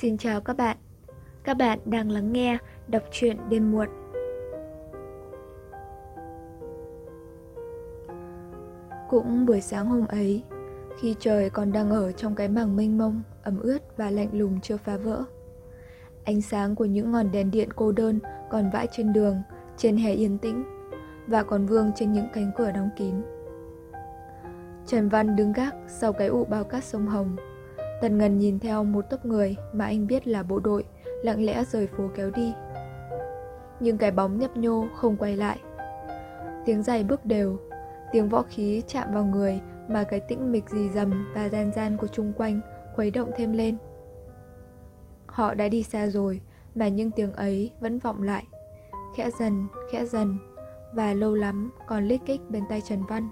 Xin chào các bạn. Các bạn đang lắng nghe đọc truyện đêm muộn. Cũng buổi sáng hôm ấy, khi trời còn đang ở trong cái màng mênh mông, ẩm ướt và lạnh lùng chưa phá vỡ. Ánh sáng của những ngọn đèn điện cô đơn còn vãi trên đường, trên hè yên tĩnh và còn vương trên những cánh cửa đóng kín. Trần Văn đứng gác sau cái ụ bao cát sông Hồng. Tần Ngân nhìn theo một tốp người mà anh biết là bộ đội lặng lẽ rời phố kéo đi. Nhưng cái bóng nhấp nhô không quay lại. Tiếng giày bước đều, tiếng võ khí chạm vào người mà cái tĩnh mịch dì dầm và gian gian của chung quanh khuấy động thêm lên. Họ đã đi xa rồi mà những tiếng ấy vẫn vọng lại, khẽ dần, khẽ dần và lâu lắm còn lít kích bên tay Trần Văn.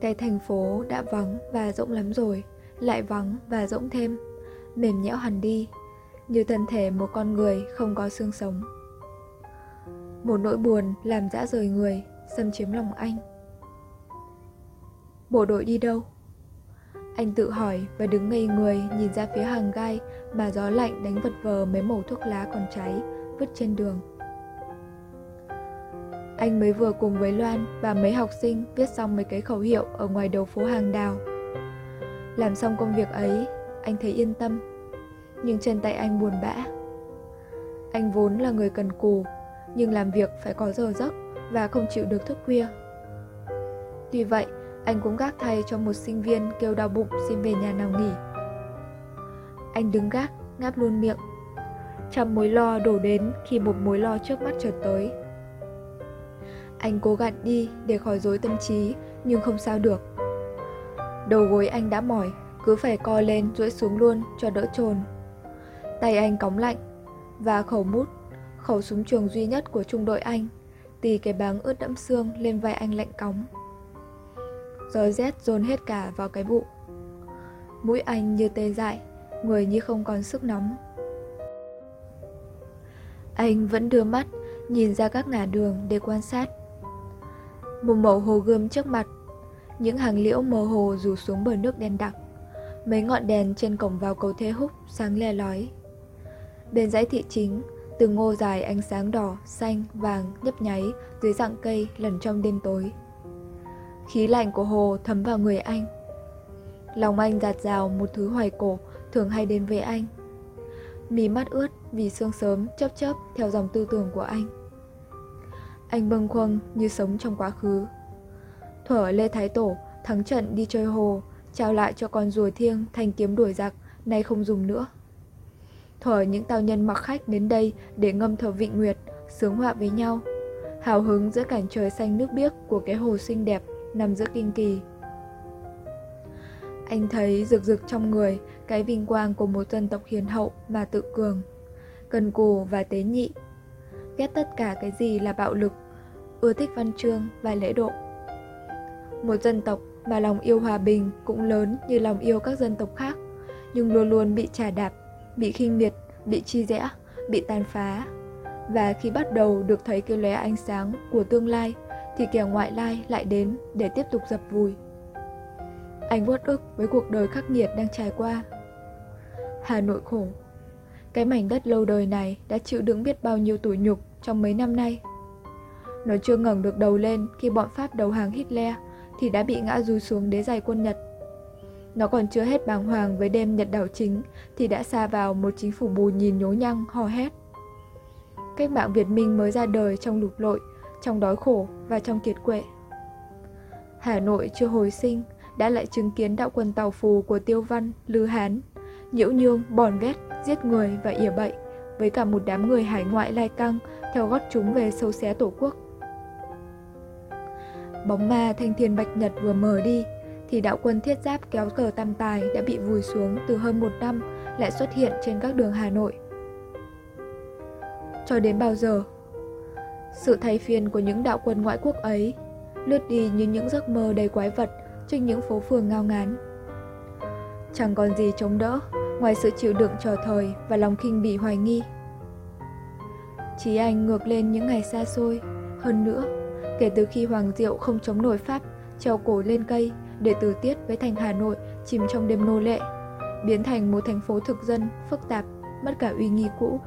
Cái thành phố đã vắng và rỗng lắm rồi, lại vắng và rỗng thêm, mềm nhẽo hẳn đi, như thân thể một con người không có xương sống. Một nỗi buồn làm dã rời người, xâm chiếm lòng anh. Bộ đội đi đâu? Anh tự hỏi và đứng ngây người nhìn ra phía hàng gai mà gió lạnh đánh vật vờ mấy mẩu thuốc lá còn cháy, vứt trên đường. Anh mới vừa cùng với Loan và mấy học sinh viết xong mấy cái khẩu hiệu ở ngoài đầu phố hàng đào. Làm xong công việc ấy, anh thấy yên tâm. Nhưng chân tay anh buồn bã. Anh vốn là người cần cù, nhưng làm việc phải có giờ giấc và không chịu được thức khuya. Tuy vậy, anh cũng gác thay cho một sinh viên kêu đau bụng xin về nhà nào nghỉ. Anh đứng gác, ngáp luôn miệng. Trăm mối lo đổ đến khi một mối lo trước mắt chợt tới. Anh cố gạt đi để khỏi dối tâm trí, nhưng không sao được. Đầu gối anh đã mỏi, cứ phải co lên duỗi xuống luôn cho đỡ trồn. Tay anh cóng lạnh, và khẩu mút, khẩu súng trường duy nhất của trung đội anh, tì cái báng ướt đẫm xương lên vai anh lạnh cóng. Gió rét dồn hết cả vào cái bụng. Mũi anh như tê dại, người như không còn sức nóng. Anh vẫn đưa mắt nhìn ra các ngã đường để quan sát. Một màu hồ gươm trước mặt, những hàng liễu mơ hồ rủ xuống bờ nước đen đặc. Mấy ngọn đèn trên cổng vào cầu Thế Húc sáng le lói. Bên dãy thị chính, từng ngô dài ánh sáng đỏ, xanh, vàng nhấp nháy dưới dạng cây lẩn trong đêm tối. Khí lạnh của hồ thấm vào người anh. Lòng anh giạt rào một thứ hoài cổ thường hay đến với anh. Mí mắt ướt vì sương sớm chớp chớp theo dòng tư tưởng của anh. Anh bâng khuâng như sống trong quá khứ. Thuở Lê Thái Tổ thắng trận đi chơi hồ, trao lại cho con rùa thiêng thanh kiếm đuổi giặc, nay không dùng nữa. Thuở những tao nhân mặc khách đến đây để ngâm thở vịnh nguyệt, sướng họa với nhau. Hào hứng giữa cảnh trời xanh nước biếc của cái hồ xinh đẹp nằm giữa kinh kỳ. Anh thấy rực rực trong người cái vinh quang của một dân tộc hiền hậu mà tự cường, cần cù và tế nhị. Ghét tất cả cái gì là bạo lực, ưa thích văn chương và lễ độ. Một dân tộc mà lòng yêu hòa bình cũng lớn như lòng yêu các dân tộc khác, nhưng luôn luôn bị trả đạp, bị khinh miệt, bị chi rẽ, bị tàn phá. Và khi bắt đầu được thấy cái lóe ánh sáng của tương lai, thì kẻ ngoại lai lại đến để tiếp tục dập vùi. Anh uất ức với cuộc đời khắc nghiệt đang trải qua. Hà Nội khổ. Cái mảnh đất lâu đời này đã chịu đựng biết bao nhiêu tủi nhục trong mấy năm nay. Nó chưa ngẩng được đầu lên khi bọn Pháp đầu hàng Hitler thì đã bị ngã rúi xuống đế giày quân Nhật. Nó còn chưa hết bàng hoàng với đêm Nhật đảo chính thì đã xa vào một chính phủ bù nhìn nhố nhăng, hò hét. Cách mạng Việt Minh mới ra đời trong lục lội, trong đói khổ và trong kiệt quệ. Hà Nội chưa hồi sinh đã lại chứng kiến đạo quân tàu phù của Tiêu Văn, Lư Hán, nhiễu nhương, bòn vét, giết người và ỉa bậy với cả một đám người hải ngoại lai căng theo gót chúng về sâu xé tổ quốc. Bóng ma thanh thiên bạch nhật vừa mờ đi, thì đạo quân thiết giáp kéo cờ tam tài đã bị vùi xuống từ hơn một năm, lại xuất hiện trên các đường Hà Nội. Cho đến bao giờ? Sự thay phiên của những đạo quân ngoại quốc ấy lướt đi như những giấc mơ đầy quái vật trên những phố phường ngao ngán. Chẳng còn gì chống đỡ ngoài sự chịu đựng chờ thời và lòng khinh bỉ hoài nghi. Chí anh ngược lên những ngày xa xôi, hơn nữa, kể từ khi Hoàng Diệu không chống nổi Pháp, treo cổ lên cây để từ tiết với thành Hà Nội chìm trong đêm nô lệ, biến thành một thành phố thực dân, phức tạp, mất cả uy nghi cũ.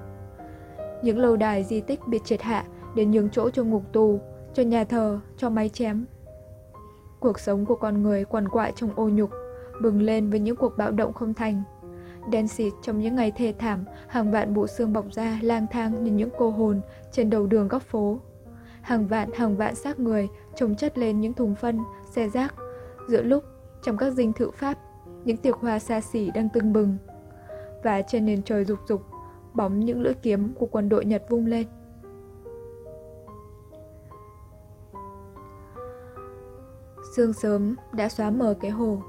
Những lâu đài di tích bị triệt hạ để nhường chỗ cho ngục tù, cho nhà thờ, cho máy chém. Cuộc sống của con người quằn quại trong ô nhục, bừng lên với những cuộc bạo động không thành. Đen xịt trong những ngày thê thảm, hàng vạn bộ xương bọc ra lang thang như những cô hồn trên đầu đường góc phố. Hàng vạn hàng vạn xác người trồng chất lên những thùng phân, xe rác. Giữa lúc, trong các dinh thự Pháp, những tiệc hoa xa xỉ đang tưng bừng. Và trên nền trời rục rục, bóng những lưỡi kiếm của quân đội Nhật vung lên. Sương sớm đã xóa mờ cái hồ.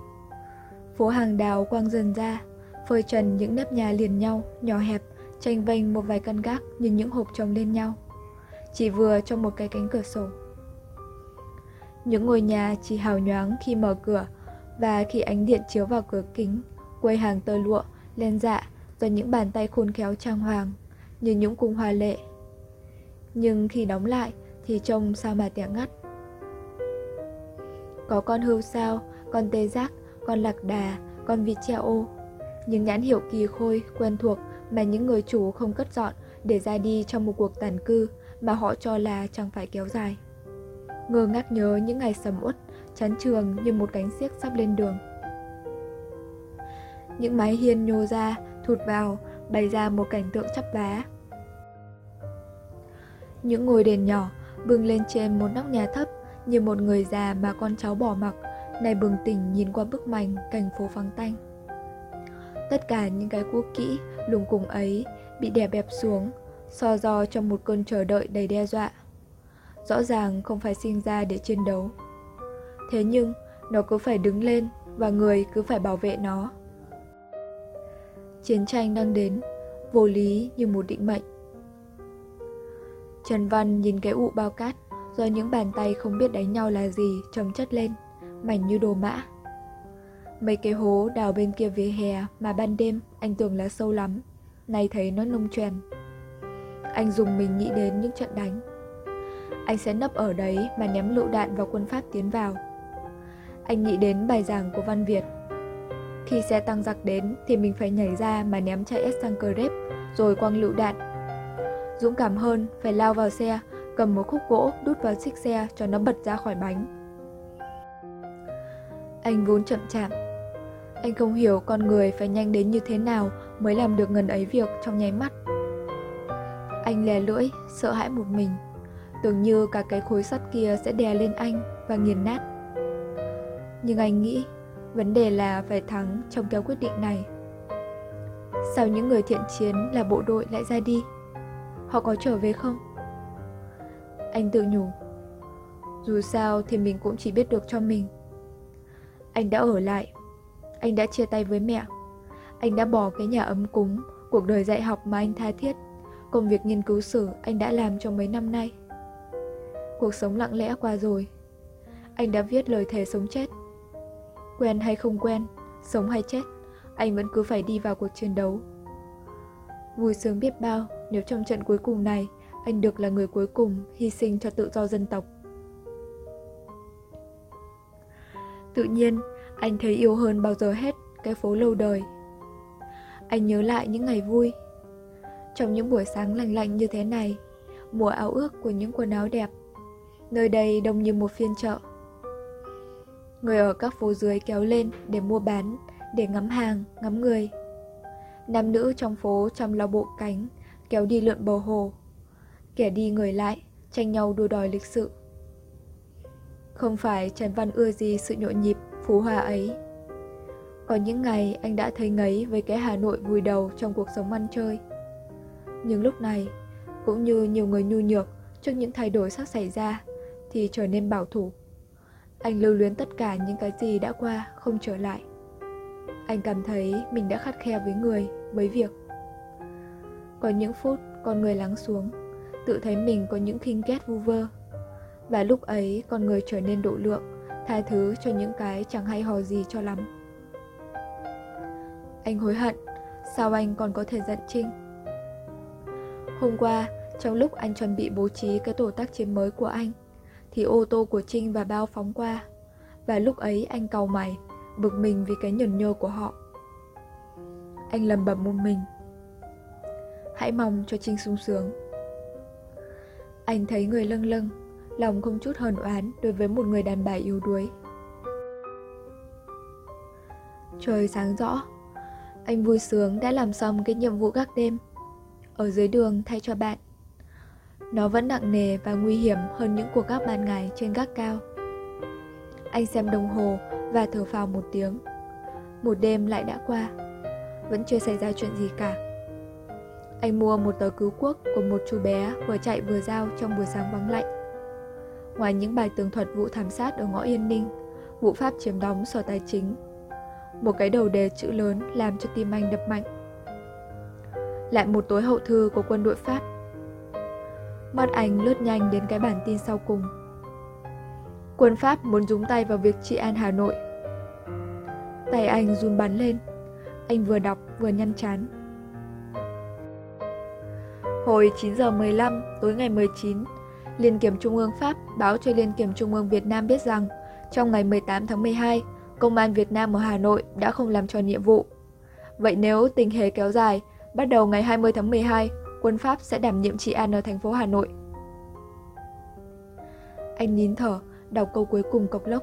Phố hàng đào quang dần ra, phơi trần những nếp nhà liền nhau, nhỏ hẹp, tranh vênh một vài căn gác như những hộp chồng lên nhau. Chỉ vừa trong một cái cánh cửa sổ. Những ngôi nhà chỉ hào nhoáng khi mở cửa và khi ánh điện chiếu vào cửa kính, quây hàng tơ lụa, len dạ do những bàn tay khôn khéo trang hoàng, như những cung hoa lệ. Nhưng khi đóng lại thì trông sao mà tẻ ngắt. Có con hươu sao, con tê giác, con lạc đà, con vịt treo ô. Những nhãn hiệu kỳ khôi, quen thuộc mà những người chủ không cất dọn để ra đi trong một cuộc tàn cư mà họ cho là chẳng phải kéo dài. Ngơ ngác nhớ những ngày sầm uất, chán trường như một cánh xiếc sắp lên đường. Những mái hiên nhô ra, thụt vào, bày ra một cảnh tượng chắp vá. Những ngôi đền nhỏ bừng lên trên một nóc nhà thấp như một người già mà con cháu bỏ mặc, này bừng tỉnh nhìn qua bức mảnh cảnh phố vắng tanh. Tất cả những cái cũ kỹ, lùng cùng ấy bị đè bẹp xuống, so do trong một cơn chờ đợi đầy đe dọa. Rõ ràng không phải sinh ra để chiến đấu. Thế nhưng, nó cứ phải đứng lên và người cứ phải bảo vệ nó. Chiến tranh đang đến, vô lý như một định mệnh. Trần Văn nhìn cái ụ bao cát do những bàn tay không biết đánh nhau là gì chồng chất lên, mảnh như đồ mã. Mấy cái hố đào bên kia vỉa hè mà ban đêm anh tưởng là sâu lắm, nay thấy nó nông trèn. Anh dùng mình nghĩ đến những trận đánh. Anh sẽ nấp ở đấy mà ném lựu đạn vào quân Pháp tiến vào. Anh nghĩ đến bài giảng của Văn Việt. Khi xe tăng giặc đến thì mình phải nhảy ra mà ném chạy S sang cờ rếp rồi quăng lựu đạn. Dũng cảm hơn phải lao vào xe cầm một khúc gỗ đút vào xích xe cho nó bật ra khỏi bánh. Anh vốn chậm chạp. Anh không hiểu con người phải nhanh đến như thế nào mới làm được ngần ấy việc trong nháy mắt. Anh lè lưỡi, sợ hãi một mình. Tưởng như cả cái khối sắt kia sẽ đè lên anh và nghiền nát. Nhưng anh nghĩ, vấn đề là phải thắng trong kéo quyết định này. Sao những người thiện chiến là bộ đội lại ra đi? Họ có trở về không? Anh tự nhủ Dù sao thì mình cũng chỉ biết được cho mình Anh đã ở lại anh đã chia tay với mẹ. Anh đã bỏ cái nhà ấm cúng Cuộc đời dạy học mà anh tha thiết. Công việc nghiên cứu sử anh đã làm trong mấy năm nay. Cuộc sống lặng lẽ qua rồi. Anh đã viết lời thề sống chết. Quen hay không quen Sống hay chết Anh vẫn cứ phải đi vào cuộc chiến đấu. Vui sướng biết bao nếu trong trận cuối cùng này anh được là người cuối cùng hy sinh cho tự do dân tộc. Tự nhiên, anh thấy yêu hơn bao giờ hết cái phố lâu đời. Anh nhớ lại những ngày vui. Trong những buổi sáng lành lạnh như thế này, mùa áo ước của những quần áo đẹp, nơi đây đông như một phiên chợ. Người ở các phố dưới kéo lên để mua bán, để ngắm hàng, ngắm người. Nam nữ trong phố chăm lo bộ cánh, kéo đi lượn bờ hồ, kẻ đi người lại, tranh nhau đua đòi lịch sự. Không phải Trần Văn ưa gì sự nhộn nhịp, phú hoa ấy. Có những ngày anh đã thấy ngấy với cái Hà Nội vùi đầu trong cuộc sống ăn chơi. Nhưng lúc này, cũng như nhiều người nhu nhược trước những thay đổi sắp xảy ra, thì trở nên bảo thủ. Anh lưu luyến tất cả những cái gì đã qua không trở lại. Anh cảm thấy mình đã khắt khe với người, với việc. Có những phút con người lắng xuống tự thấy mình có những khinh ghét vu vơ. Và lúc ấy con người trở nên độ lượng, tha thứ cho những cái chẳng hay hò gì cho lắm. Anh hối hận, sao anh còn có thể giận Trinh? Hôm qua, trong lúc anh chuẩn bị bố trí cái tổ tác chiến mới của anh, thì ô tô của Trinh và Bao phóng qua. Và lúc ấy anh cầu mày, bực mình vì cái nhần nhơ của họ. Anh lầm bầm một mình. Hãy mong cho Trinh sung sướng. Anh thấy người lâng lâng, lòng không chút hờn oán đối với một người đàn bà yếu đuối. Trời sáng rõ, anh vui sướng đã làm xong cái nhiệm vụ gác đêm ở dưới đường thay cho bạn. Nó vẫn nặng nề và nguy hiểm hơn những cuộc gác ban ngày trên gác cao. Anh xem đồng hồ và thở phào một tiếng. Một đêm lại đã qua, vẫn chưa xảy ra chuyện gì cả. Anh mua một tờ cứu quốc của một chú bé vừa chạy vừa giao trong buổi sáng vắng lạnh. Ngoài những bài tường thuật vụ thảm sát ở ngõ Yên Ninh, vụ Pháp chiếm đóng sở tài chính, một cái đầu đề chữ lớn làm cho tim anh đập mạnh. Lại một tối hậu thư của quân đội Pháp. Mắt anh lướt nhanh đến cái bản tin sau cùng. Quân Pháp muốn dúng tay vào việc trị an Hà Nội. Tay anh run bắn lên. Anh vừa đọc vừa nhăn chán. Hồi 9 giờ 15 tối ngày 19, Liên kiểm Trung ương Pháp báo cho Liên kiểm Trung ương Việt Nam biết rằng trong ngày 18 tháng 12, Công an Việt Nam ở Hà Nội đã không làm tròn nhiệm vụ. Vậy nếu tình thế kéo dài, bắt đầu ngày 20 tháng 12, quân Pháp sẽ đảm nhiệm trị an ở thành phố Hà Nội. Anh nín thở, đọc câu cuối cùng cộc lốc.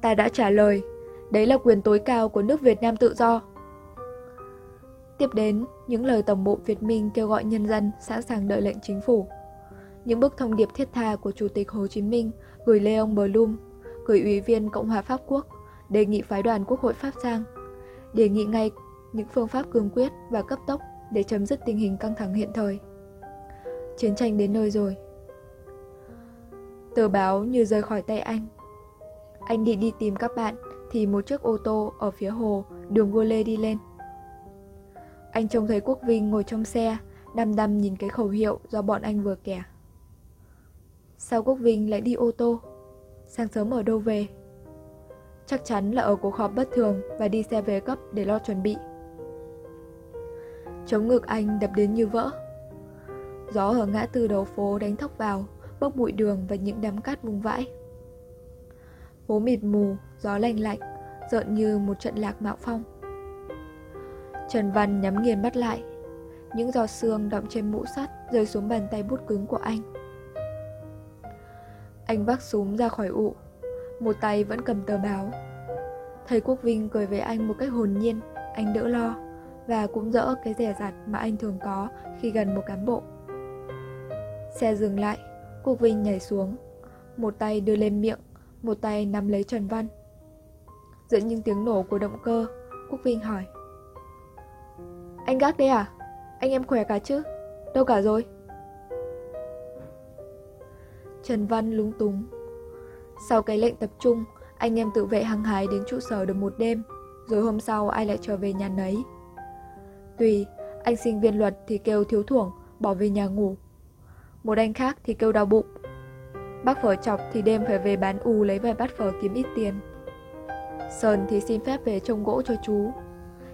Ta đã trả lời, đấy là quyền tối cao của nước Việt Nam tự do. Tiếp đến, những lời Tổng bộ Việt Minh kêu gọi nhân dân sẵn sàng đợi lệnh chính phủ. Những bức thông điệp thiết tha của Chủ tịch Hồ Chí Minh gửi leon Blum, gửi Ủy viên Cộng hòa Pháp Quốc, đề nghị phái đoàn Quốc hội Pháp sang, đề nghị ngay những phương pháp cương quyết và cấp tốc để chấm dứt tình hình căng thẳng hiện thời. Chiến tranh đến nơi rồi. Tờ báo như rời khỏi tay anh. Anh định đi tìm các bạn thì một chiếc ô tô ở phía hồ đường Gô Lê đi lên. Anh trông thấy Quốc Vinh ngồi trong xe, đăm đăm nhìn cái khẩu hiệu do bọn anh vừa kẻ. Sao Quốc Vinh lại đi ô tô? Sáng sớm ở đâu về? Chắc chắn là ở cuộc họp bất thường và đi xe về cấp để lo chuẩn bị. Chống ngực anh đập đến như vỡ. Gió ở ngã tư đầu phố đánh thốc vào, bốc bụi đường và những đám cát vung vãi. Phố mịt mù, gió lạnh lạnh, rợn như một trận lạc mạo phong. Trần Văn nhắm nghiền mắt lại. Những giọt sương đọng trên mũ sắt rơi xuống bàn tay bút cứng của anh. Anh vác súng ra khỏi ụ, một tay vẫn cầm tờ báo. Thầy Quốc Vinh cười với anh một cách hồn nhiên, anh đỡ lo và cũng dỡ cái rẻ rặt mà anh thường có khi gần một cán bộ. Xe dừng lại, Quốc Vinh nhảy xuống, một tay đưa lên miệng, một tay nắm lấy Trần Văn. Giữa những tiếng nổ của động cơ, Quốc Vinh hỏi. Anh gác đây à? Anh em khỏe cả chứ? Đâu cả rồi? Trần Văn lúng túng. Sau cái lệnh tập trung, anh em tự vệ hăng hái đến trụ sở được một đêm, rồi hôm sau ai lại trở về nhà nấy. Tùy, anh sinh viên luật thì kêu thiếu thưởng, bỏ về nhà ngủ. Một anh khác thì kêu đau bụng. Bác phở chọc thì đêm phải về bán u lấy vài bát phở kiếm ít tiền. Sơn thì xin phép về trông gỗ cho chú.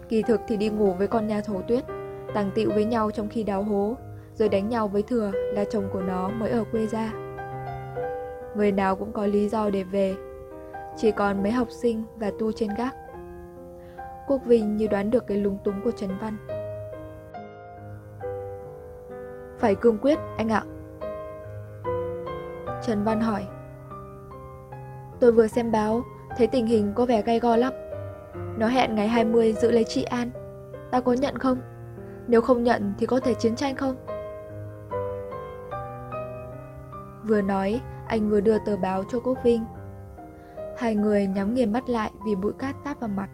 Kỳ thực thì đi ngủ với con nhà thổ tuyết, tàng tịu với nhau trong khi đào hố, rồi đánh nhau với thừa là chồng của nó mới ở quê ra. Người nào cũng có lý do để về, chỉ còn mấy học sinh và tu trên gác. Quốc Vinh như đoán được cái lúng túng của Trần Văn. Phải cương quyết, anh ạ. Trần Văn hỏi. Tôi vừa xem báo, thấy tình hình có vẻ gay go lắm. Nó hẹn ngày 20 giữ lấy chị An. Ta có nhận không? Nếu không nhận thì có thể chiến tranh không? Vừa nói, anh vừa đưa tờ báo cho Quốc Vinh. Hai người nhắm nghiền mắt lại vì bụi cát táp vào mặt.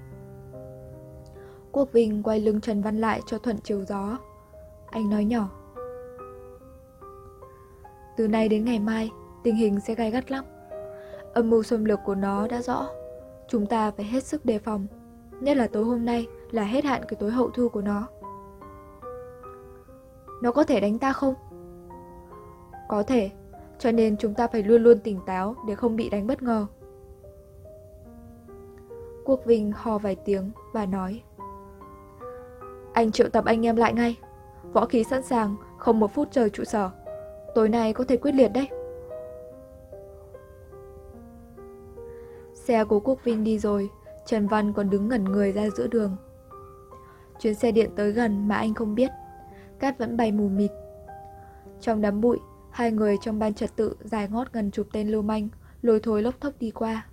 Quốc Vinh quay lưng Trần Văn lại cho thuận chiều gió. Anh nói nhỏ. Từ nay đến ngày mai, tình hình sẽ gai gắt lắm. Âm mưu xâm lược của nó đã rõ. Chúng ta phải hết sức đề phòng. Nhất là tối hôm nay là hết hạn cái tối hậu thư của nó. Nó có thể đánh ta không? Có thể, cho nên chúng ta phải luôn luôn tỉnh táo để không bị đánh bất ngờ. Quốc Vinh ho vài tiếng và nói Anh triệu tập anh em lại ngay Võ khí sẵn sàng, không một phút chờ trụ sở Tối nay có thể quyết liệt đấy Xe của Quốc Vinh đi rồi Trần Văn còn đứng ngẩn người ra giữa đường Chuyến xe điện tới gần mà anh không biết. Cát vẫn bay mù mịt. Trong đám bụi, hai người trong ban trật tự dài ngót gần chục tên lưu manh, lôi thối lốc thốc đi qua.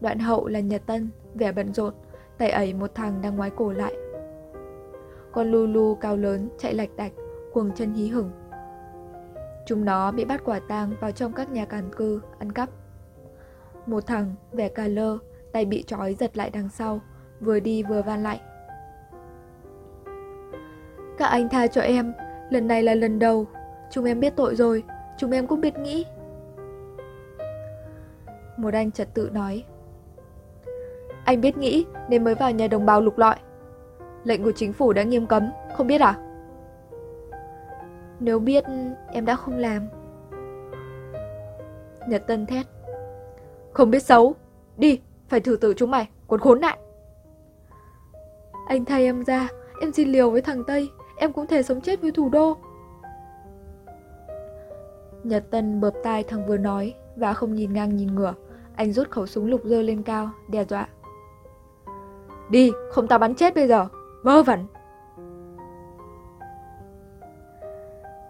Đoạn hậu là Nhật Tân, vẻ bận rộn, tay ấy một thằng đang ngoái cổ lại. Con Lulu cao lớn chạy lạch đạch, cuồng chân hí hửng. Chúng nó bị bắt quả tang vào trong các nhà càn cư, ăn cắp. Một thằng, vẻ cà lơ, tay bị trói giật lại đằng sau, vừa đi vừa van lại. Các anh tha cho em, lần này là lần đầu, chúng em biết tội rồi, chúng em cũng biết nghĩ. Một anh trật tự nói. Anh biết nghĩ nên mới vào nhà đồng bào lục lọi. Lệnh của chính phủ đã nghiêm cấm, không biết à? Nếu biết, em đã không làm. Nhật Tân thét. Không biết xấu, đi, phải thử tử chúng mày, còn khốn nạn. Anh thay em ra, em xin liều với thằng Tây, em cũng thể sống chết với thủ đô. Nhật Tân bợp tai thằng vừa nói và không nhìn ngang nhìn ngửa. Anh rút khẩu súng lục dơ lên cao, đe dọa. Đi, không tao bắn chết bây giờ. Vơ vẩn.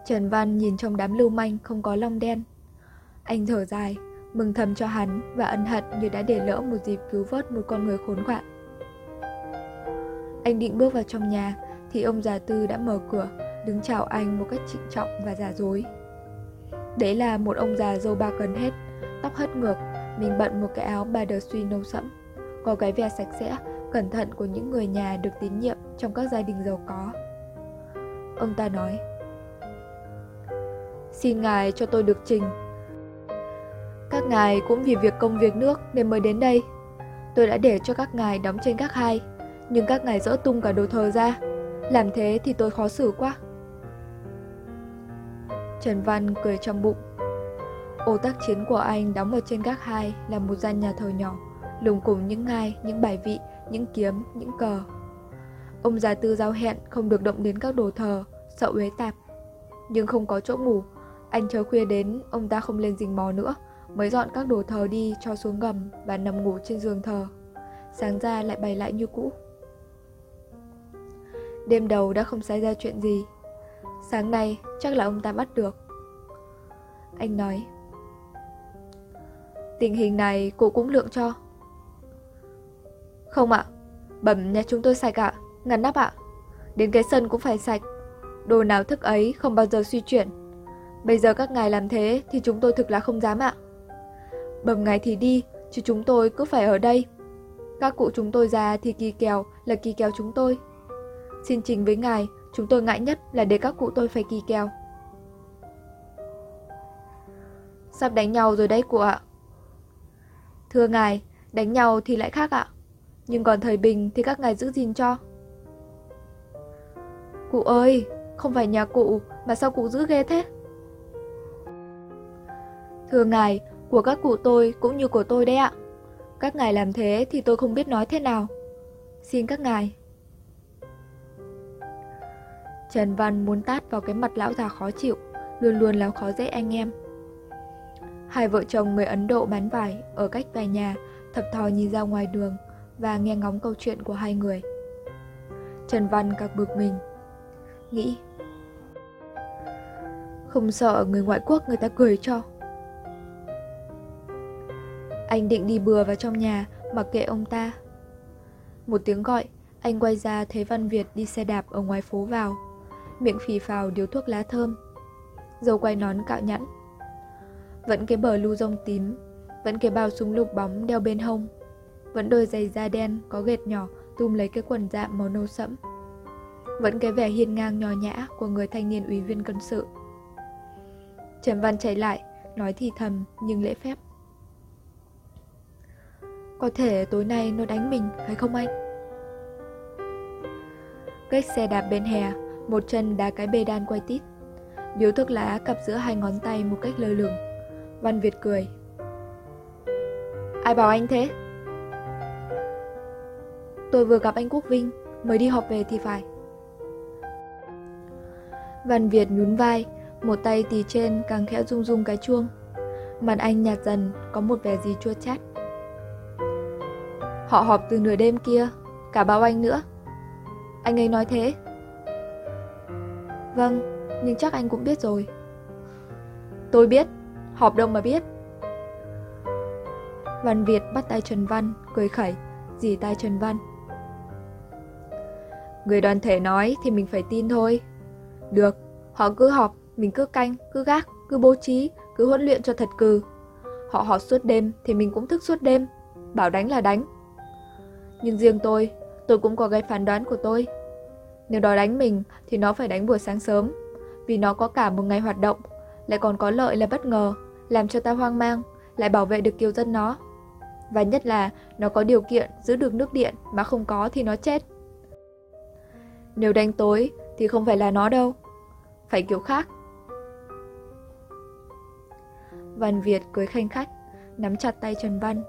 Trần Văn nhìn trong đám lưu manh không có long đen. Anh thở dài, mừng thầm cho hắn và ân hận như đã để lỡ một dịp cứu vớt một con người khốn quạn. Anh định bước vào trong nhà thì ông già Tư đã mở cửa, đứng chào anh một cách trịnh trọng và giả dối. Đấy là một ông già dâu ba gần hết, tóc hất ngược, mình bận một cái áo bà đờ suy nâu sẫm, có cái vẻ sạch sẽ, cẩn thận của những người nhà được tín nhiệm trong các gia đình giàu có. Ông ta nói, Xin ngài cho tôi được trình. Các ngài cũng vì việc công việc nước nên mới đến đây. Tôi đã để cho các ngài đóng trên các hai, nhưng các ngài dỡ tung cả đồ thờ ra. Làm thế thì tôi khó xử quá. Trần Văn cười trong bụng. Ô tác chiến của anh đóng ở trên gác hai là một gian nhà thờ nhỏ, lùng cùng những ngai, những bài vị, những kiếm, những cờ. Ông già tư giao hẹn không được động đến các đồ thờ, sợ uế tạp. Nhưng không có chỗ ngủ, anh chờ khuya đến, ông ta không lên rình mò nữa, mới dọn các đồ thờ đi cho xuống gầm và nằm ngủ trên giường thờ. Sáng ra lại bày lại như cũ. Đêm đầu đã không xảy ra chuyện gì. Sáng nay chắc là ông ta bắt được. Anh nói. Tình hình này cô cũng lượng cho. Không ạ, bẩm nhà chúng tôi sạch ạ, ngăn nắp ạ. Đến cái sân cũng phải sạch. Đồ nào thức ấy không bao giờ suy chuyển Bây giờ các ngài làm thế thì chúng tôi thực là không dám ạ. Bẩm ngài thì đi, chứ chúng tôi cứ phải ở đây. Các cụ chúng tôi già thì kỳ kèo là kỳ kèo chúng tôi. Xin trình với ngài, chúng tôi ngại nhất là để các cụ tôi phải kỳ kèo. Sắp đánh nhau rồi đấy cụ ạ. Thưa ngài, đánh nhau thì lại khác ạ. Nhưng còn thời bình thì các ngài giữ gìn cho. Cụ ơi, không phải nhà cụ mà sao cụ giữ ghê thế? Thưa ngài, của các cụ tôi cũng như của tôi đấy ạ. Các ngài làm thế thì tôi không biết nói thế nào. Xin các ngài. Trần Văn muốn tát vào cái mặt lão già khó chịu, luôn luôn làm khó dễ anh em. Hai vợ chồng người Ấn Độ bán vải ở cách vài nhà, thập thò nhìn ra ngoài đường và nghe ngóng câu chuyện của hai người. Trần Văn càng bực mình, nghĩ Không sợ người ngoại quốc người ta cười cho anh định đi bừa vào trong nhà, mặc kệ ông ta. Một tiếng gọi, anh quay ra thấy Văn Việt đi xe đạp ở ngoài phố vào. Miệng phì phào điếu thuốc lá thơm. Dâu quay nón cạo nhẵn. Vẫn cái bờ lưu rông tím, vẫn cái bao súng lục bóng đeo bên hông. Vẫn đôi giày da đen có gệt nhỏ tùm lấy cái quần dạ màu nâu sẫm. Vẫn cái vẻ hiên ngang nhò nhã của người thanh niên ủy viên quân sự. Trần Văn chạy lại, nói thì thầm nhưng lễ phép. Có thể tối nay nó đánh mình, phải không anh? Cách xe đạp bên hè, một chân đá cái bê đan quay tít. Điếu thuốc lá cặp giữa hai ngón tay một cách lơ lửng. Văn Việt cười. Ai bảo anh thế? Tôi vừa gặp anh Quốc Vinh, mới đi họp về thì phải. Văn Việt nhún vai, một tay tì trên càng khẽ rung rung cái chuông. Mặt anh nhạt dần, có một vẻ gì chua chát. Họ họp từ nửa đêm kia, cả bao anh nữa. Anh ấy nói thế. Vâng, nhưng chắc anh cũng biết rồi. Tôi biết, họp đâu mà biết. Văn Việt bắt tay Trần Văn, cười khẩy, dì tay Trần Văn. Người đoàn thể nói thì mình phải tin thôi. Được, họ cứ họp, mình cứ canh, cứ gác, cứ bố trí, cứ huấn luyện cho thật cừ. Họ họp suốt đêm thì mình cũng thức suốt đêm, bảo đánh là đánh. Nhưng riêng tôi, tôi cũng có cái phán đoán của tôi. Nếu đó đánh mình thì nó phải đánh buổi sáng sớm, vì nó có cả một ngày hoạt động, lại còn có lợi là bất ngờ, làm cho ta hoang mang, lại bảo vệ được kiều dân nó. Và nhất là nó có điều kiện giữ được nước điện mà không có thì nó chết. Nếu đánh tối thì không phải là nó đâu, phải kiểu khác. Văn Việt cười khanh khách, nắm chặt tay Trần Văn.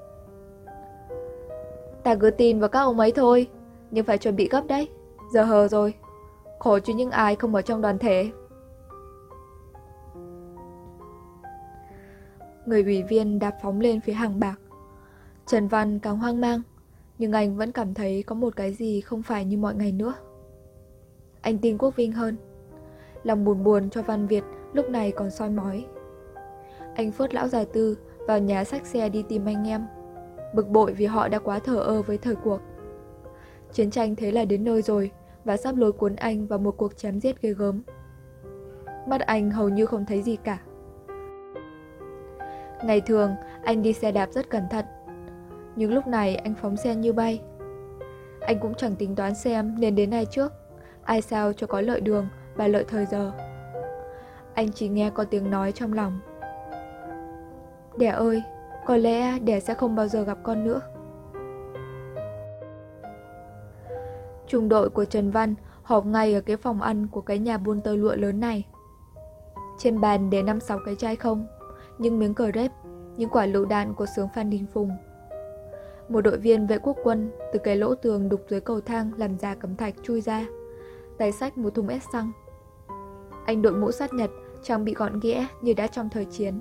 Ta cứ tin vào các ông ấy thôi, nhưng phải chuẩn bị gấp đấy, giờ hờ rồi. Khổ cho những ai không ở trong đoàn thể. Người ủy viên đạp phóng lên phía hàng bạc. Trần Văn càng hoang mang, nhưng anh vẫn cảm thấy có một cái gì không phải như mọi ngày nữa. Anh tin Quốc Vinh hơn. Lòng buồn buồn cho Văn Việt lúc này còn soi mói. Anh phớt lão già tư vào nhà sách xe đi tìm anh em. Bực bội vì họ đã quá thờ ơ với thời cuộc. Chiến tranh thế là đến nơi rồi và sắp lôi cuốn anh vào một cuộc chém giết ghê gớm. Mắt anh hầu như không thấy gì cả. Ngày thường, anh đi xe đạp rất cẩn thận. Nhưng lúc này anh phóng xe như bay. Anh cũng chẳng tính toán xem nên đến ai trước, ai sao cho có lợi đường và lợi thời giờ. Anh chỉ nghe có tiếng nói trong lòng. Đẻ ơi, có lẽ đẻ sẽ không bao giờ gặp con nữa. Trung đội của Trần Văn họp ngay ở cái phòng ăn của cái nhà buôn tơ lụa lớn này. Trên bàn để năm sáu cái chai không, những miếng cờ rép, những quả lựu đạn của sướng Phan Đình Phùng. Một đội viên vệ quốc quân từ cái lỗ tường đục dưới cầu thang làm già cấm thạch chui ra, tay sách một thùng ép xăng. Anh đội mũ sát nhật, trang bị gọn ghẽ như đã trong thời chiến.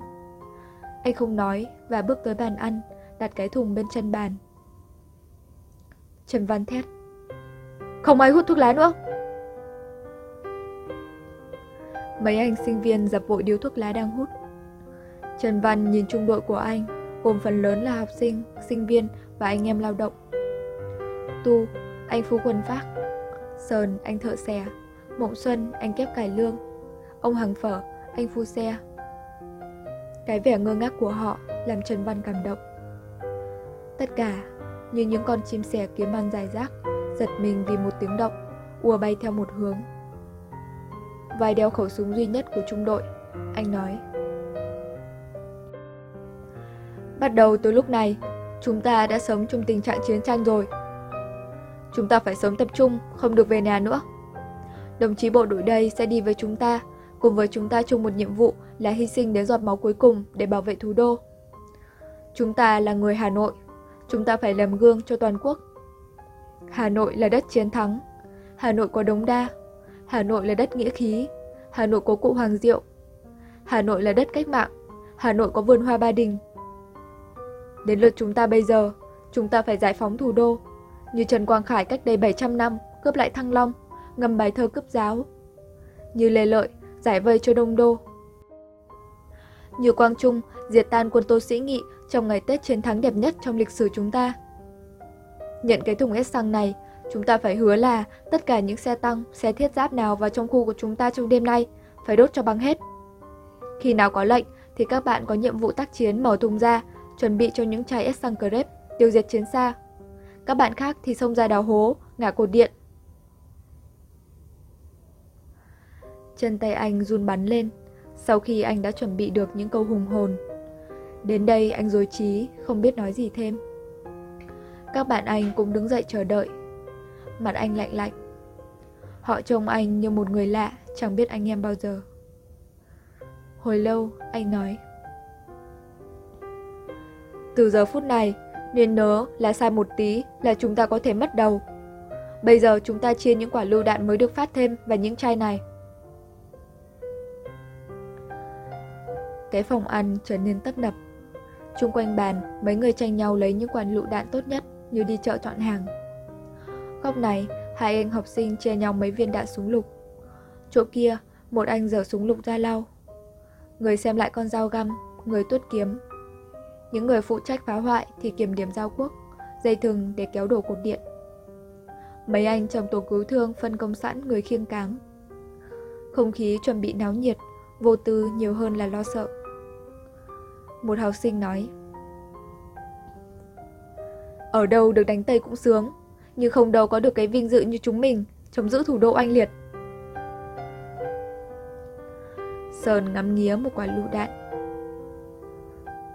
Anh không nói và bước tới bàn ăn, đặt cái thùng bên chân bàn. Trần Văn thét. Không ai hút thuốc lá nữa. Mấy anh sinh viên dập vội điếu thuốc lá đang hút. Trần Văn nhìn trung đội của anh, gồm phần lớn là học sinh, sinh viên và anh em lao động. Tu, anh phu quân phát. Sơn, anh thợ xẻ. Mộng Xuân, anh kép cải lương. Ông Hằng Phở, anh phu xe. Cái vẻ ngơ ngác của họ làm Trần Văn cảm động. Tất cả như những con chim sẻ kiếm ăn dài rác, giật mình vì một tiếng động, ùa bay theo một hướng. Vai đeo khẩu súng duy nhất của trung đội, anh nói. Bắt đầu từ lúc này, chúng ta đã sống trong tình trạng chiến tranh rồi. Chúng ta phải sớm tập trung, không được về nhà nữa. Đồng chí bộ đội đây sẽ đi với chúng ta, cùng với chúng ta chung một nhiệm vụ là hy sinh đến giọt máu cuối cùng để bảo vệ thủ đô. Chúng ta là người Hà Nội, chúng ta phải làm gương cho toàn quốc. Hà Nội là đất chiến thắng, Hà Nội có đống đa, Hà Nội là đất nghĩa khí, Hà Nội có cụ Hoàng Diệu, Hà Nội là đất cách mạng, Hà Nội có vườn hoa Ba Đình. Đến lượt chúng ta bây giờ, chúng ta phải giải phóng thủ đô, như Trần Quang Khải cách đây 700 năm cướp lại Thăng Long, ngâm bài thơ cướp giáo. Như Lê Lợi, giải vây cho Đông Đô. Như Quang Trung, diệt tan quân Tô Sĩ Nghị trong ngày Tết chiến thắng đẹp nhất trong lịch sử chúng ta. Nhận cái thùng S xăng này, chúng ta phải hứa là tất cả những xe tăng, xe thiết giáp nào vào trong khu của chúng ta trong đêm nay phải đốt cho bằng hết. Khi nào có lệnh thì các bạn có nhiệm vụ tác chiến mở thùng ra, chuẩn bị cho những chai S xăng crepe tiêu diệt chiến xa. Các bạn khác thì xông ra đào hố, ngả cột điện. Chân tay anh run bắn lên, sau khi anh đã chuẩn bị được những câu hùng hồn. Đến đây anh dối trí, không biết nói gì thêm. Các bạn anh cũng đứng dậy chờ đợi. Mặt anh lạnh lạnh. Họ trông anh như một người lạ, chẳng biết anh em bao giờ. Hồi lâu, anh nói. Từ giờ phút này, nên nhớ là sai một tí là chúng ta có thể mất đầu. Bây giờ chúng ta chia những quả lưu đạn mới được phát thêm và những chai này. Cái phòng ăn trở nên tấp nập. Trung quanh bàn, mấy người tranh nhau lấy những quả lựu đạn tốt nhất như đi chợ chọn hàng. Góc này, hai anh học sinh chia nhau mấy viên đạn súng lục. Chỗ kia, một anh giở súng lục ra lau. Người xem lại con dao găm, người tuốt kiếm. Những người phụ trách phá hoại thì kiểm điểm giao quốc, dây thừng để kéo đổ cột điện. Mấy anh trong tổ cứu thương phân công sẵn người khiêng cáng. Không khí chuẩn bị náo nhiệt, vô tư nhiều hơn là lo sợ. Một học sinh nói ở đâu được đánh Tây cũng sướng Nhưng không đâu có được cái vinh dự như chúng mình Chống giữ thủ đô oanh liệt. Sơn ngắm nghía một quả lựu đạn.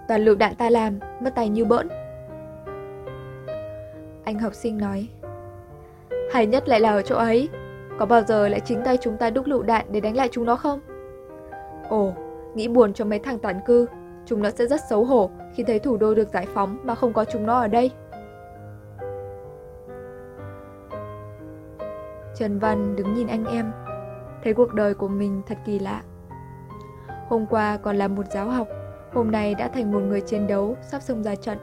Toàn lựu đạn ta làm Mất tay như bỡn. Anh học sinh nói Hay nhất lại là ở chỗ ấy Có bao giờ lại chính tay chúng ta đúc lựu đạn Để đánh lại chúng nó không? Ồ, nghĩ buồn cho mấy thằng tản cư Chúng nó sẽ rất xấu hổ khi thấy thủ đô được giải phóng mà không có chúng nó ở đây. Trần Văn đứng nhìn anh em, thấy cuộc đời của mình thật kỳ lạ. Hôm qua còn là một giáo học, hôm nay đã thành một người chiến đấu sắp xông ra trận.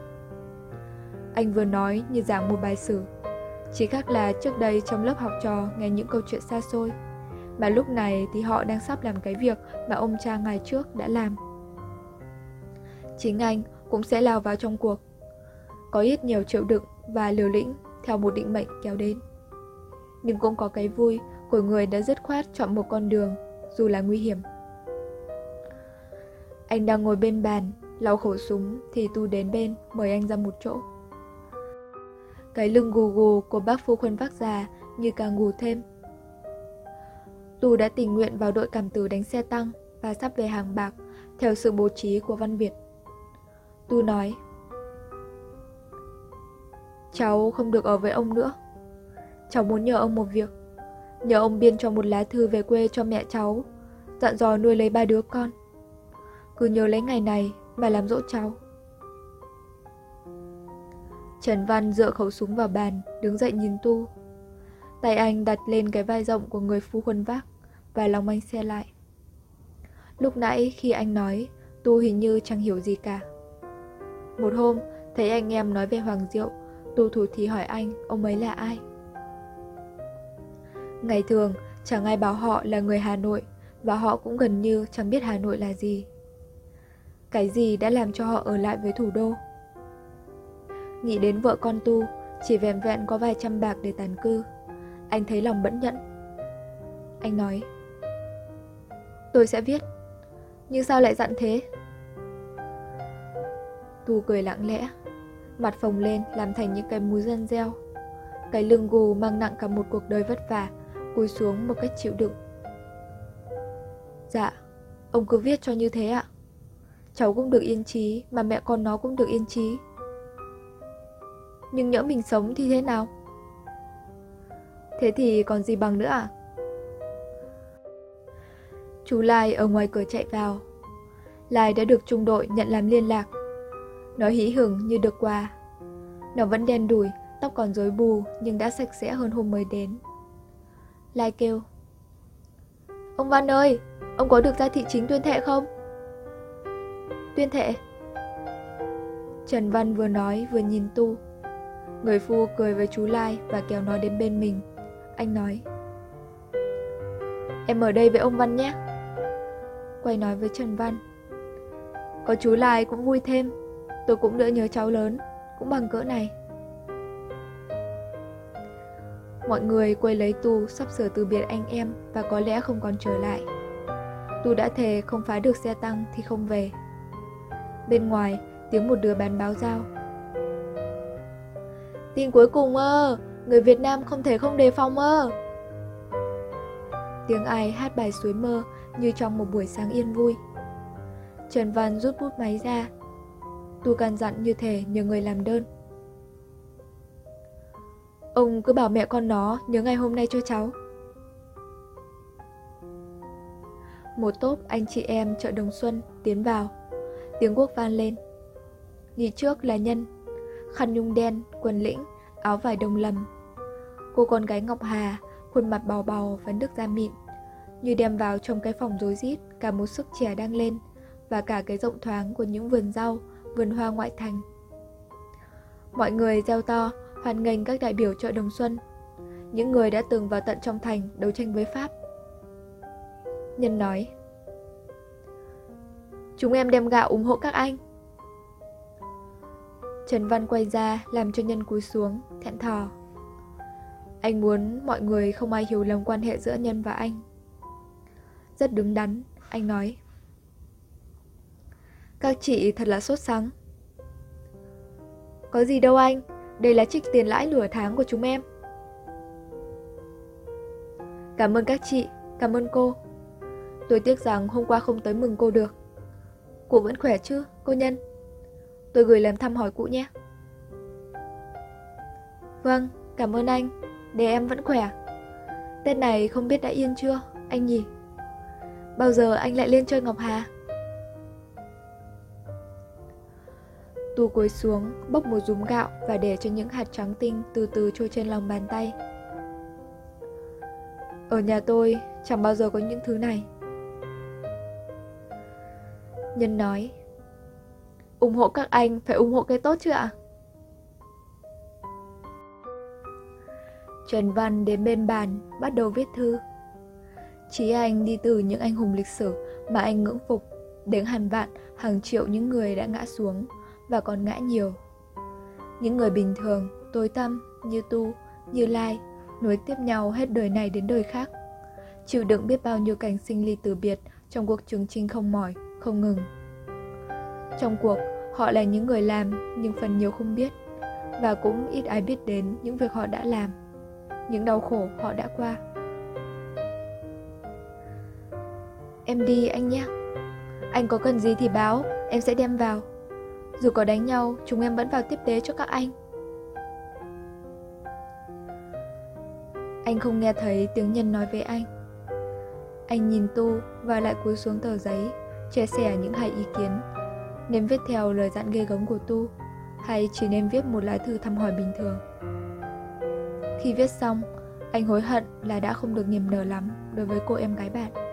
Anh vừa nói như giảng một bài sử, chỉ khác là trước đây trong lớp học trò nghe những câu chuyện xa xôi, mà lúc này thì họ đang sắp làm cái việc mà ông cha ngày trước đã làm chính anh cũng sẽ lao vào trong cuộc. Có ít nhiều chịu đựng và liều lĩnh theo một định mệnh kéo đến. Nhưng cũng có cái vui của người đã dứt khoát chọn một con đường, dù là nguy hiểm. Anh đang ngồi bên bàn, lau khẩu súng thì Tu đến bên, mời anh ra một chỗ. Cái lưng gù gù của bác phu khuân vác già như càng gù thêm. Tu đã tình nguyện vào đội cảm tử đánh xe tăng và sắp về hàng bạc theo sự bố trí của Văn Việt. Tu nói Cháu không được ở với ông nữa Cháu muốn nhờ ông một việc. Nhờ ông biên cho một lá thư về quê cho mẹ cháu Dặn dò nuôi lấy ba đứa con. Cứ nhớ lấy ngày này mà làm dỗ cháu. Trần Văn dựa khẩu súng vào bàn Đứng dậy nhìn Tu. Tay anh đặt lên cái vai rộng của người phu khuân vác Và lòng anh xe lại. Lúc nãy khi anh nói Tu hình như chẳng hiểu gì cả. Một hôm, thấy anh em nói về Hoàng Diệu, tu thủ thì hỏi anh ông ấy là ai. Ngày thường, chẳng ai bảo họ là người Hà Nội và họ cũng gần như chẳng biết Hà Nội là gì. Cái gì đã làm cho họ ở lại với thủ đô? Nghĩ đến vợ con tu, chỉ vẹn vẹn có vài trăm bạc để tàn cư. Anh thấy lòng bẫn nhẫn. Anh nói, tôi sẽ viết, nhưng sao lại dặn thế? Tu cười lặng lẽ Mặt phồng lên làm thành những cái múi dân reo. Cái lưng gù mang nặng cả một cuộc đời vất vả Cúi xuống một cách chịu đựng. Dạ Ông cứ viết cho như thế ạ. Cháu cũng được yên trí Mà mẹ con nó cũng được yên trí Nhưng nhỡ mình sống thì thế nào? Thế thì còn gì bằng nữa à Chú Lai ở ngoài cửa chạy vào. Lai đã được trung đội nhận làm liên lạc. Nó hí hửng như được quà. Nó vẫn đen đủi, tóc còn rối bù nhưng đã sạch sẽ hơn hôm mới đến. Lai kêu. Ông Văn ơi, ông có được ra thị chính tuyên thệ không? Tuyên thệ. Trần Văn vừa nói vừa nhìn Tu. Người phu cười với chú Lai và kéo nó đến bên mình. Anh nói. Em ở đây với ông Văn nhé. Quay nói với Trần Văn. Có chú Lai cũng vui thêm. Tôi cũng đỡ nhớ cháu lớn Cũng bằng cỡ này Mọi người quay lấy Tu sắp sửa từ biệt anh em Và có lẽ không còn trở lại. Tu đã thề không phá được xe tăng thì không về. Bên ngoài, tiếng một đứa bán báo giao. Tin cuối cùng ơ, Người Việt Nam không thể không đề phòng ơ. Tiếng ai hát bài suối mơ Như trong một buổi sáng yên vui. Trần Văn rút bút máy ra. Tu can dặn như thể nhờ người làm đơn. Ông cứ bảo mẹ con nó nhớ ngày hôm nay cho cháu. Một tốp anh chị em chợ Đồng Xuân tiến vào. Tiếng quốc vang lên. Đi trước là Nhân, khăn nhung đen, quần lĩnh, áo vải đồng lầm. Cô con gái Ngọc Hà, khuôn mặt bào bào và nước da mịn, như đem vào trong cái phòng rối rít cả một sức trẻ đang lên và cả cái rộng thoáng của những vườn rau vườn hoa ngoại thành. Mọi người reo to, hoan nghênh các đại biểu chợ Đồng Xuân. những người đã từng vào tận trong thành đấu tranh với Pháp. Nhân nói, Chúng em đem gạo ủng hộ các anh. Trần Văn quay ra làm cho Nhân cúi xuống, thẹn thò. Anh muốn mọi người không ai hiểu lầm quan hệ giữa Nhân và anh. Rất đứng đắn, anh nói. Các chị thật là sốt sắng. Có gì đâu anh, đây là trích tiền lãi nửa tháng của chúng em. Cảm ơn các chị, cảm ơn cô. Tôi tiếc rằng hôm qua không tới mừng cô được. Cụ vẫn khỏe chứ, cô Nhân? Tôi gửi lời thăm hỏi cụ nhé. Vâng, cảm ơn anh. Để em vẫn khỏe. Tết này không biết đã yên chưa, anh nhỉ? Bao giờ anh lại lên chơi Ngọc Hà? Tu cúi xuống, bốc một rúm gạo và để cho những hạt trắng tinh từ từ trôi trên lòng bàn tay. Ở nhà tôi chẳng bao giờ có những thứ này. Nhân nói ủng hộ các anh phải ủng hộ cái tốt chứ ạ? Trần Văn đến bên bàn, bắt đầu viết thư. Chí anh đi từ những anh hùng lịch sử mà anh ngưỡng phục, đến hàng vạn, hàng triệu những người đã ngã xuống và còn ngã nhiều. Những người bình thường, tối tăm, như tu, như lai, nối tiếp nhau hết đời này đến đời khác. Chịu đựng biết bao nhiêu cảnh sinh ly từ biệt trong cuộc chương trinh không mỏi, không ngừng. Trong cuộc, Họ là những người làm nhưng phần nhiều không biết và cũng ít ai biết đến những việc họ đã làm, những đau khổ họ đã qua. Em đi anh nhé. Anh có cần gì thì báo, em sẽ đem vào. Dù có đánh nhau, chúng em vẫn vào tiếp tế cho các anh. Anh không nghe thấy tiếng nhân nói với anh. Anh nhìn Tu và lại cúi xuống tờ giấy, chia sẻ những hai ý kiến nên viết theo lời dặn ghê gớm của Tu hay chỉ nên viết một lá thư thăm hỏi bình thường. Khi viết xong, anh hối hận là đã không được niềm nở lắm đối với cô em gái bạn.